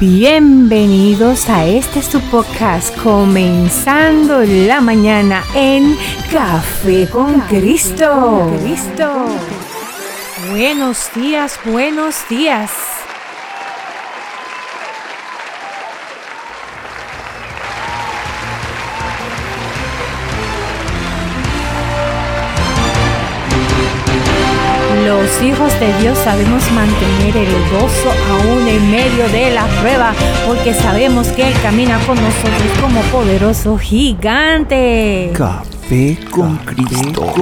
Bienvenidos a este su podcast comenzando la mañana en Café con Cristo. Cristo. Buenos días, buenos días. Los hijos de Dios sabemos mantener el gozo aún en medio de la prueba, porque sabemos que Él camina con nosotros como poderoso gigante. Café con Cristo.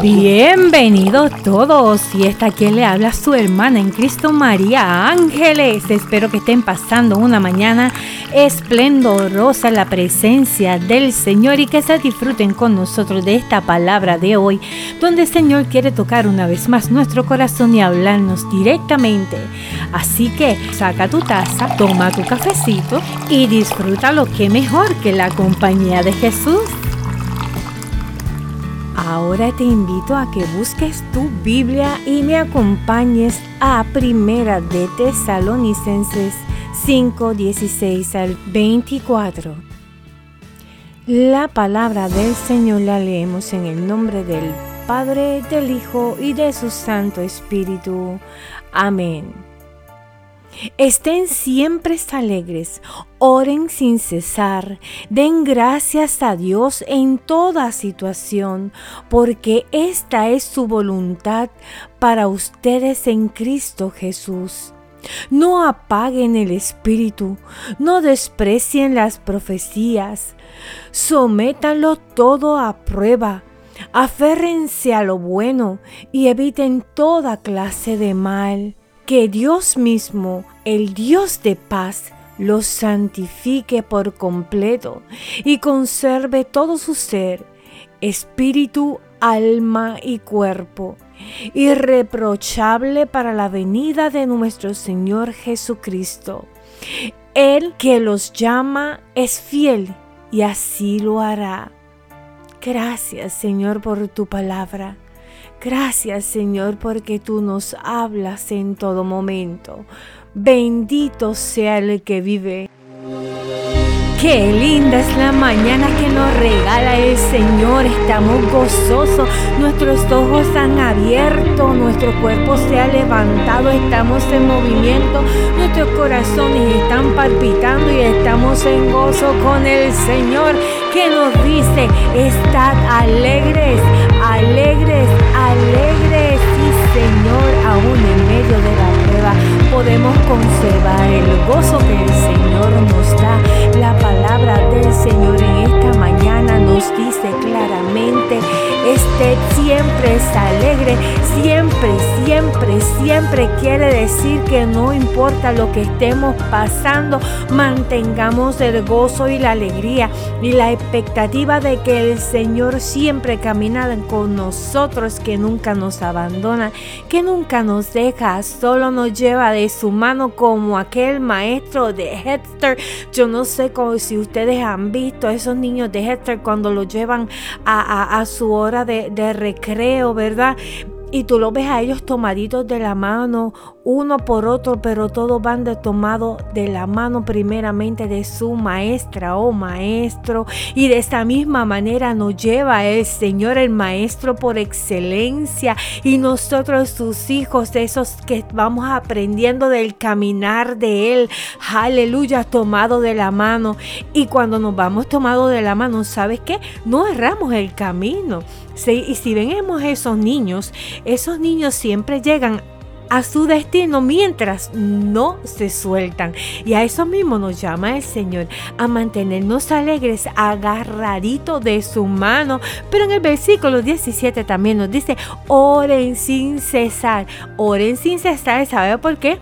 Bienvenidos todos. Y esta quien le habla su hermana en Cristo María Ángeles. Espero que estén pasando una mañana esplendorosa en la presencia del Señor y que se disfruten con nosotros de esta palabra de hoy, donde el Señor quiere tocar una vez más nuestro corazón y hablarnos directamente. Así que saca tu taza, toma tu cafecito y disfruta lo que mejor que la compañía de Jesús. Ahora te invito a que busques tu Biblia y me acompañes a Primera de Tesalonicenses 5, 16 al 24. La palabra del Señor la leemos en el nombre del Padre, del Hijo y de su Santo Espíritu. Amén. Estén siempre alegres, oren sin cesar, den gracias a Dios en toda situación, porque esta es su voluntad para ustedes en Cristo Jesús. No apaguen el espíritu, no desprecien las profecías, sométanlo todo a prueba, aférrense a lo bueno y eviten toda clase de mal que Dios mismo, el Dios de paz, los santifique por completo y conserve todo su ser, espíritu, alma y cuerpo, irreprochable para la venida de nuestro Señor Jesucristo. El que los llama es fiel y así lo hará. Gracias Señor por tu palabra. Gracias Señor porque tú nos hablas en todo momento. Bendito sea el que vive. Qué linda es la mañana que nos regala el Señor. Estamos gozosos. Nuestros ojos han abierto. Nuestro cuerpo se ha levantado. Estamos en movimiento. Nuestros corazones están palpitando y estamos en gozo con el Señor que nos dice, estad alegres, alegres, alegres. Sí, Señor, aún en medio de la prueba podemos conservar el gozo que el Señor nos da. La palabra del Señor en esta mañana nos dice claramente, esté siempre es alegre, siempre, siempre, siempre quiere decir que no importa lo que estemos pasando, mantengamos el gozo y la alegría y la expectativa de que el Señor siempre camina con nosotros, que nunca nos abandona, que nunca nos deja, solo nos lleva de su mano como aquel maestro de Hester. Yo no sé si ustedes han visto a esos niños de Hester cuando los llevan a, su hora de, de recreo, ¿verdad? Y tú lo ves a ellos tomaditos de la mano, uno por otro, pero todos van de tomado de la mano primeramente de su maestra o maestro. Y de esta misma manera nos lleva el Señor, el maestro por excelencia, y nosotros sus hijos, esos que vamos aprendiendo del caminar de Él. Aleluya, tomado de la mano. Y cuando nos vamos tomado de la mano, ¿sabes qué? No erramos el camino. y si vemos esos niños, esos niños siempre llegan a su destino mientras no se sueltan. Y a eso mismo nos llama el Señor, a mantenernos alegres, agarradito de su mano. Pero en el versículo 17 también nos dice, oren sin cesar, oren sin cesar. ¿Sabe por qué?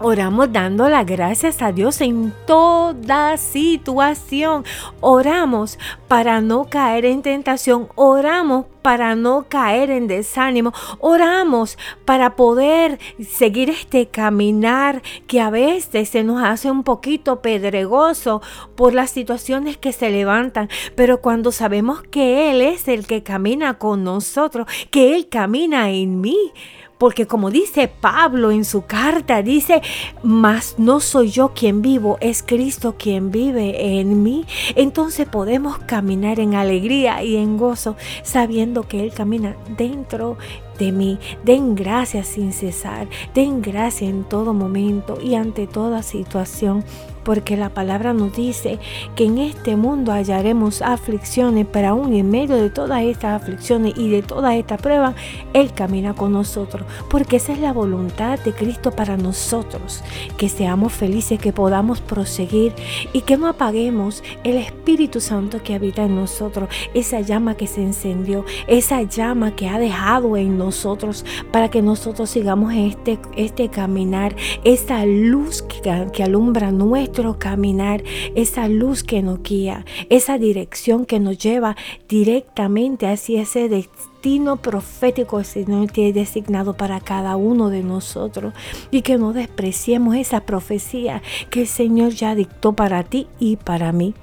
Oramos dando las gracias a Dios en toda situación. Oramos para no caer en tentación. Oramos para no caer en desánimo. Oramos para poder seguir este caminar que a veces se nos hace un poquito pedregoso por las situaciones que se levantan. Pero cuando sabemos que Él es el que camina con nosotros, que Él camina en mí, porque como dice Pablo en su carta, dice, mas no soy yo quien vivo, es Cristo quien vive en mí. Entonces podemos caminar en alegría y en gozo, sabiendo que Él camina dentro de mí. Den gracias sin cesar, den gracias en todo momento y ante toda situación porque la palabra nos dice que en este mundo hallaremos aflicciones, pero aún en medio de todas estas aflicciones y de todas estas pruebas, Él camina con nosotros, porque esa es la voluntad de Cristo para nosotros, que seamos felices, que podamos proseguir y que no apaguemos el Espíritu Santo que habita en nosotros, esa llama que se encendió, esa llama que ha dejado en nosotros para que nosotros sigamos este, este caminar, esa luz que, que alumbra nuestro caminar, esa luz que nos guía, esa dirección que nos lleva directamente hacia ese destino profético que el Señor tiene designado para cada uno de nosotros. Y que no despreciemos esa profecía que el Señor ya dictó para ti y para mí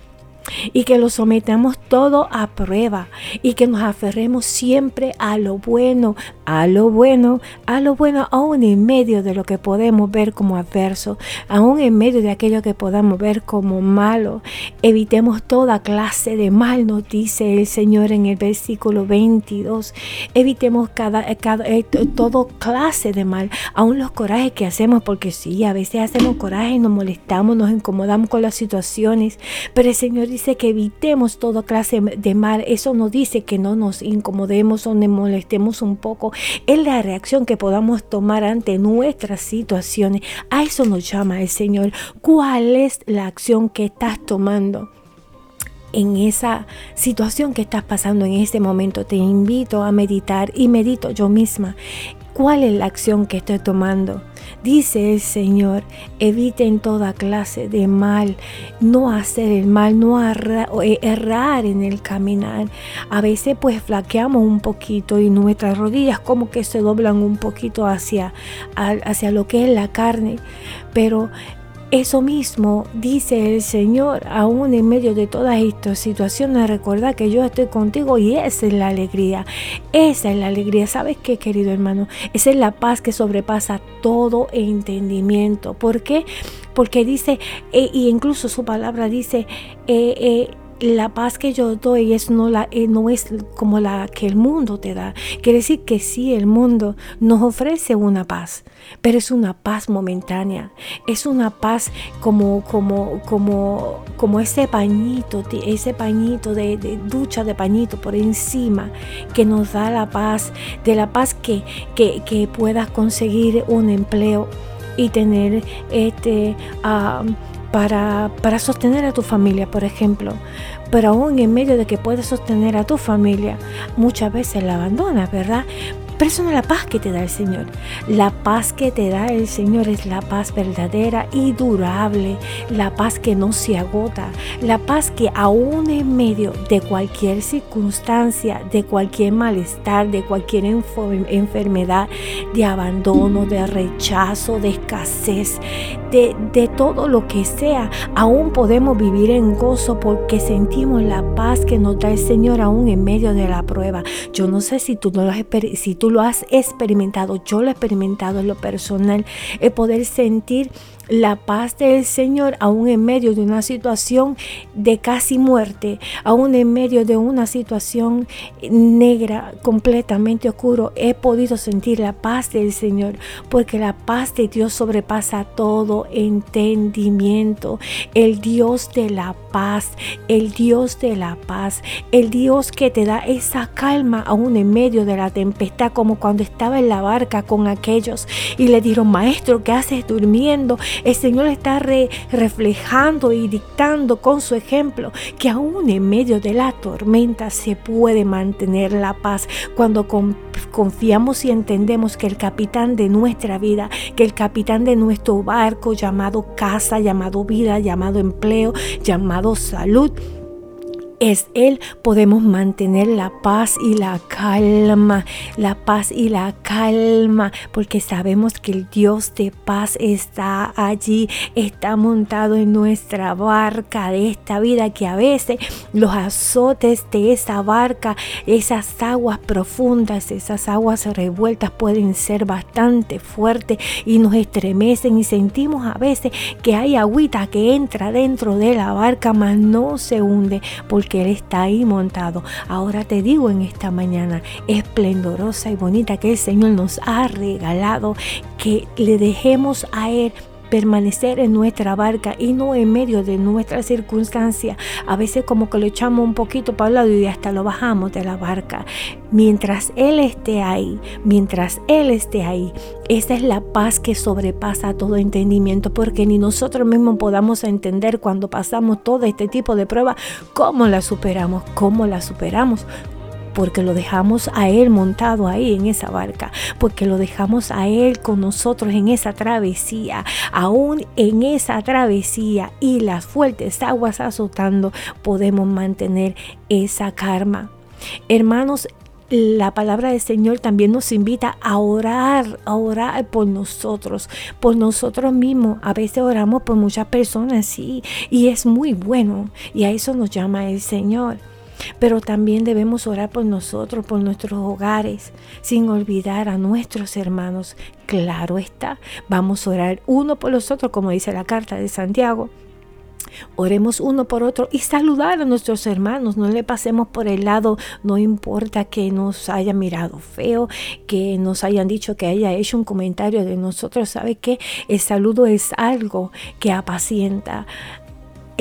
y que lo sometamos todo a prueba y que nos aferremos siempre a lo bueno, a lo bueno, a lo bueno, aún en medio de lo que podemos ver como adverso, aún en medio de aquello que podamos ver como malo. Evitemos toda clase de mal, nos dice el Señor en el versículo 22. Evitemos cada, cada eh, todo clase de mal, aún los corajes que hacemos, porque sí, a veces hacemos coraje, nos molestamos, nos incomodamos con las situaciones, pero el Señor dice que evitemos toda clase de mal. Eso no dice que no nos incomodemos o nos molestemos un poco. Es la reacción que podamos tomar ante nuestras situaciones. A eso nos llama el Señor. ¿Cuál es la acción que estás tomando? en esa situación que estás pasando en este momento. Te invito a meditar y medito yo misma. ¿Cuál es la acción que estoy tomando? Dice el Señor, eviten toda clase de mal, no hacer el mal, no eh, errar en el caminar. A veces pues flaqueamos un poquito y nuestras rodillas como que se doblan un poquito hacia, hacia lo que es la carne, pero eso mismo dice el Señor, aún en medio de todas estas situaciones, recuerda que yo estoy contigo y esa es la alegría. Esa es la alegría. ¿Sabes qué, querido hermano? Esa es la paz que sobrepasa todo entendimiento. ¿Por qué? Porque dice, e incluso su palabra dice, eh, eh, la paz que yo doy es no, la, eh, no es como la que el mundo te da. Quiere decir que sí, el mundo nos ofrece una paz, pero es una paz momentánea. Es una paz como, como, como, como ese pañito, ese pañito de, ducha de pañito por encima que nos da la paz, de la paz que, que, puedas conseguir un empleo y tener este... Ah, para, para sostener a tu familia, por ejemplo. Pero aún en medio de que puedes sostener a tu familia, muchas veces la abandonas, ¿verdad? Pero la paz que te da el Señor. La paz que te da el Señor es la paz verdadera y durable, la paz que no se agota, la paz que aún en medio de cualquier circunstancia, de cualquier malestar, de cualquier enfermedad, de abandono, de rechazo, de escasez, de, de todo lo que sea, aún podemos vivir en gozo porque sentimos la paz que nos da el Señor aún en medio de la prueba. Yo no sé si tú, no lo, si tú lo has experimentado, yo lo he experimentado en lo personal, el poder sentir la paz del Señor aún en medio de una situación de casi muerte, aún en medio de una situación negra, completamente oscuro, he podido sentir la paz del Señor, porque la paz de Dios sobrepasa todo entendimiento. El Dios de la paz, el Dios de la paz, el Dios que te da esa calma aún en medio de la tempestad, como cuando estaba en la barca con aquellos y le dijeron, maestro, ¿qué haces durmiendo? El Señor está reflejando y dictando con su ejemplo que aún en medio de la tormenta se puede mantener la paz. Cuando confiamos y entendemos que el capitán de nuestra vida, que el capitán de nuestro barco llamado casa, llamado vida, llamado empleo, llamado salud, es Él podemos mantener la paz y la calma, la paz y la calma, porque sabemos que el Dios de paz está allí, está montado en nuestra barca de esta vida que a veces los azotes de esa barca, esas aguas profundas, esas aguas revueltas pueden ser bastante fuertes y nos estremecen y sentimos a veces que hay agüita que entra dentro de la barca, mas no se hunde porque que Él está ahí montado. Ahora te digo en esta mañana esplendorosa y bonita que el Señor nos ha regalado, que le dejemos a Él permanecer en nuestra barca y no en medio de nuestra circunstancia. A veces como que lo echamos un poquito para el lado y hasta lo bajamos de la barca. Mientras Él esté ahí, mientras Él esté ahí, esa es la paz que sobrepasa todo entendimiento, porque ni nosotros mismos podamos entender cuando pasamos todo este tipo de pruebas, cómo la superamos, cómo la superamos porque lo dejamos a Él montado ahí en esa barca, porque lo dejamos a Él con nosotros en esa travesía, aún en esa travesía y las fuertes aguas azotando, podemos mantener esa karma. Hermanos, la palabra del Señor también nos invita a orar, a orar por nosotros, por nosotros mismos. A veces oramos por muchas personas, sí, y es muy bueno, y a eso nos llama el Señor. Pero también debemos orar por nosotros, por nuestros hogares, sin olvidar a nuestros hermanos. Claro está, vamos a orar uno por los otros, como dice la carta de Santiago. Oremos uno por otro y saludar a nuestros hermanos. No le pasemos por el lado, no importa que nos haya mirado feo, que nos hayan dicho que haya hecho un comentario de nosotros. ¿Sabe que El saludo es algo que apacienta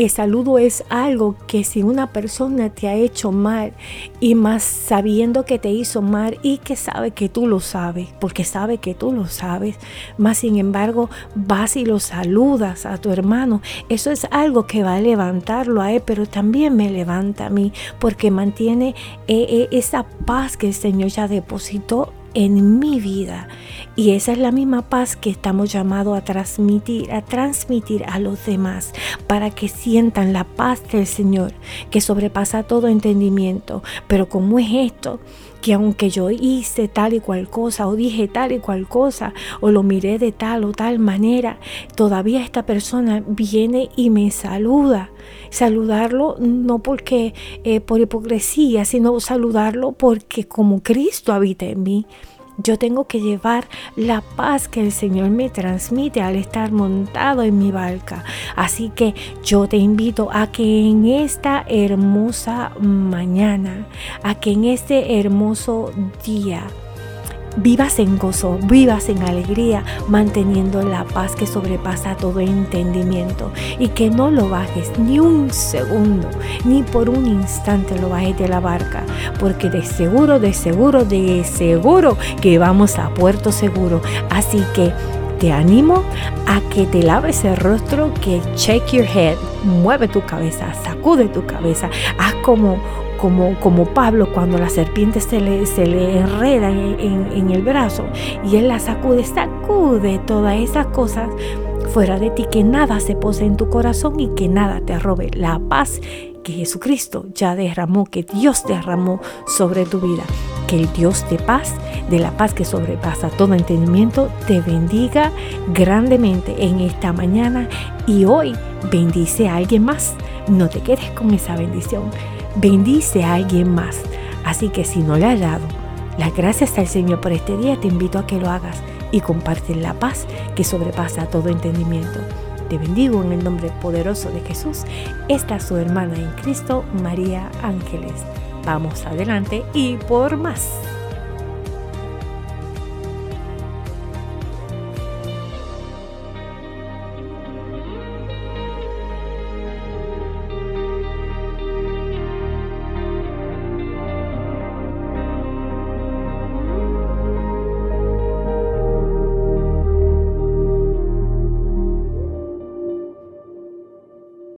el saludo es algo que si una persona te ha hecho mal y más sabiendo que te hizo mal y que sabe que tú lo sabes, porque sabe que tú lo sabes, más sin embargo vas y lo saludas a tu hermano, eso es algo que va a levantarlo a él, pero también me levanta a mí, porque mantiene eh, eh, esa paz que el Señor ya depositó en mi vida. Y esa es la misma paz que estamos llamados a transmitir, a transmitir a los demás, para que sientan la paz del Señor, que sobrepasa todo entendimiento. Pero ¿cómo es esto? que aunque yo hice tal y cual cosa o dije tal y cual cosa o lo miré de tal o tal manera, todavía esta persona viene y me saluda. Saludarlo no porque eh, por hipocresía, sino saludarlo porque como Cristo habita en mí, yo tengo que llevar la paz que el Señor me transmite al estar montado en mi barca. Así que yo te invito a que en esta hermosa mañana, a que en este hermoso día, Vivas en gozo, vivas en alegría, manteniendo la paz que sobrepasa todo entendimiento. Y que no lo bajes ni un segundo, ni por un instante lo bajes de la barca, porque de seguro, de seguro, de seguro que vamos a puerto seguro. Así que te animo a que te laves el rostro, que check your head, mueve tu cabeza, sacude tu cabeza, haz como como, Pablo cuando la serpiente se le, se le enreda en, el brazo y él la sacude, sacude todas esas cosas fuera de ti, que nada se pose en tu corazón y que nada te robe la paz que Jesucristo ya derramó, que Dios derramó sobre tu vida. Que el Dios de paz, de la paz que sobrepasa todo entendimiento, te bendiga grandemente en esta mañana y hoy bendice a alguien más. No te quedes con esa bendición bendice a alguien más. Así que si no le has dado las gracias al Señor por este día, te invito a que lo hagas y comparte la paz que sobrepasa todo entendimiento. Te bendigo en el nombre poderoso de Jesús. Esta es su hermana en Cristo, María Ángeles. Vamos adelante y por más.